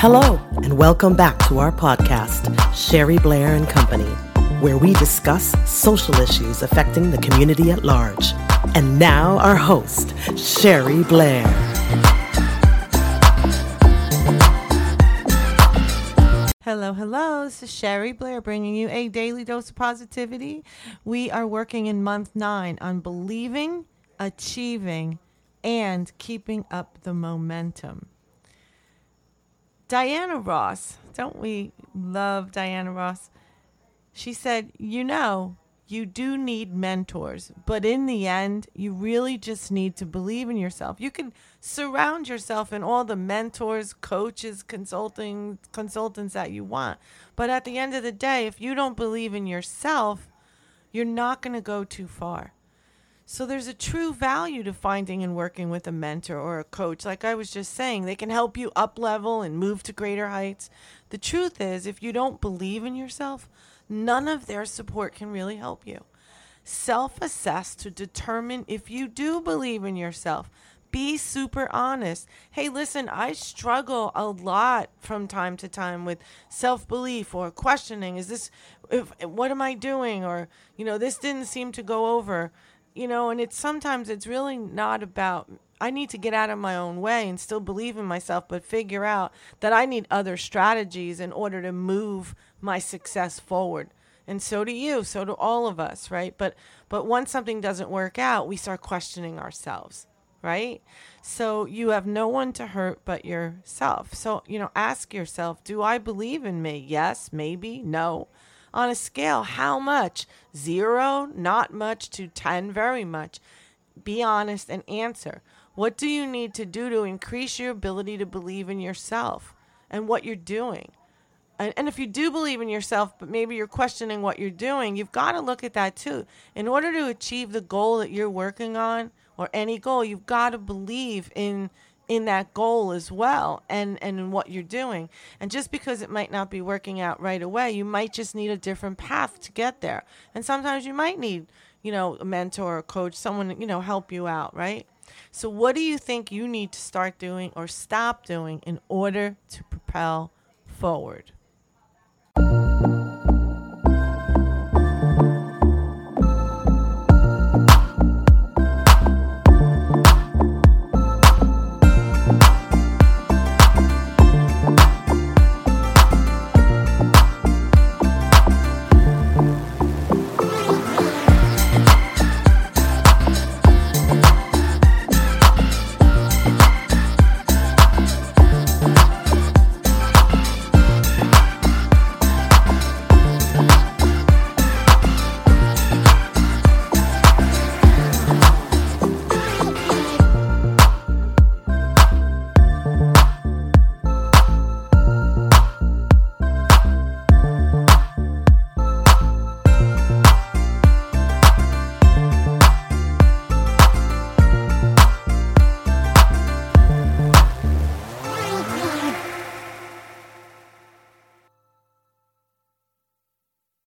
Hello, and welcome back to our podcast, Sherry Blair and Company, where we discuss social issues affecting the community at large. And now, our host, Sherry Blair. Hello, hello. This is Sherry Blair bringing you a daily dose of positivity. We are working in month nine on believing, achieving, and keeping up the momentum. Diana Ross, don't we love Diana Ross? She said, You know, you do need mentors, but in the end, you really just need to believe in yourself. You can surround yourself in all the mentors, coaches, consulting consultants that you want. But at the end of the day, if you don't believe in yourself, you're not going to go too far. So there's a true value to finding and working with a mentor or a coach. Like I was just saying, they can help you up level and move to greater heights. The truth is, if you don't believe in yourself, none of their support can really help you. Self assess to determine if you do believe in yourself. Be super honest. Hey, listen, I struggle a lot from time to time with self belief or questioning. Is this, if, what am I doing? Or, you know, this didn't seem to go over you know, and it's sometimes it's really not about I need to get out of my own way and still believe in myself, but figure out that I need other strategies in order to move my success forward. And so do you, so do all of us, right? But but once something doesn't work out, we start questioning ourselves, right? So you have no one to hurt but yourself. So, you know, ask yourself, do I believe in me? Yes, maybe, no on a scale, how much? Zero, not much, to 10, very much. Be honest and answer. What do you need to do to increase your ability to believe in yourself and what you're doing? And, and if you do believe in yourself, but maybe you're questioning what you're doing, you've got to look at that too. In order to achieve the goal that you're working on or any goal, you've got to believe in in that goal as well and and in what you're doing. And just because it might not be working out right away you might just need a different path to get there. And sometimes you might need you know a mentor or coach someone you know help you out right? So what do you think you need to start doing or stop doing in order to propel forward